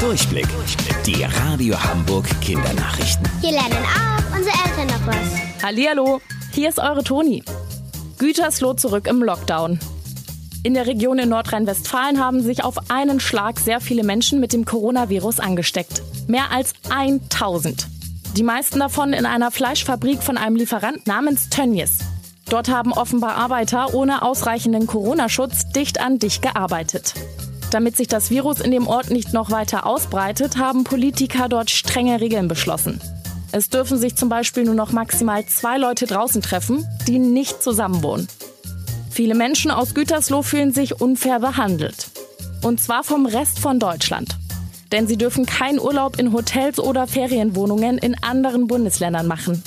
Durchblick. Die Radio Hamburg Kindernachrichten. Hier lernen auch unsere Eltern noch was. Hallihallo, hier ist eure Toni. Gütersloh zurück im Lockdown. In der Region in Nordrhein-Westfalen haben sich auf einen Schlag sehr viele Menschen mit dem Coronavirus angesteckt. Mehr als 1000. Die meisten davon in einer Fleischfabrik von einem Lieferant namens Tönnies. Dort haben offenbar Arbeiter ohne ausreichenden Corona-Schutz dicht an dicht gearbeitet. Damit sich das Virus in dem Ort nicht noch weiter ausbreitet, haben Politiker dort strenge Regeln beschlossen. Es dürfen sich zum Beispiel nur noch maximal zwei Leute draußen treffen, die nicht zusammenwohnen. Viele Menschen aus Gütersloh fühlen sich unfair behandelt. Und zwar vom Rest von Deutschland. Denn sie dürfen keinen Urlaub in Hotels oder Ferienwohnungen in anderen Bundesländern machen.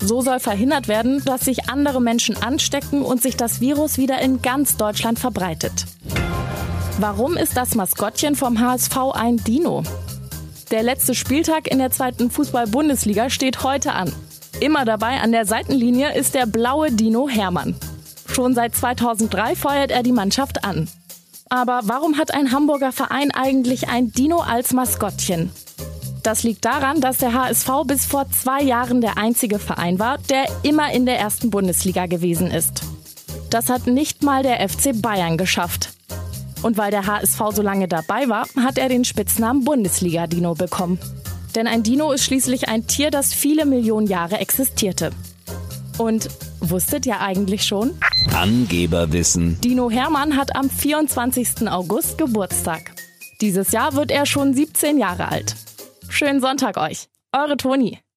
So soll verhindert werden, dass sich andere Menschen anstecken und sich das Virus wieder in ganz Deutschland verbreitet. Warum ist das Maskottchen vom HSV ein Dino? Der letzte Spieltag in der zweiten Fußball-Bundesliga steht heute an. Immer dabei an der Seitenlinie ist der blaue Dino Hermann. Schon seit 2003 feuert er die Mannschaft an. Aber warum hat ein Hamburger Verein eigentlich ein Dino als Maskottchen? Das liegt daran, dass der HSV bis vor zwei Jahren der einzige Verein war, der immer in der ersten Bundesliga gewesen ist. Das hat nicht mal der FC Bayern geschafft. Und weil der HSV so lange dabei war, hat er den Spitznamen Bundesliga-Dino bekommen. Denn ein Dino ist schließlich ein Tier, das viele Millionen Jahre existierte. Und wusstet ihr eigentlich schon? Angeberwissen. Dino Hermann hat am 24. August Geburtstag. Dieses Jahr wird er schon 17 Jahre alt. Schönen Sonntag euch. Eure Toni.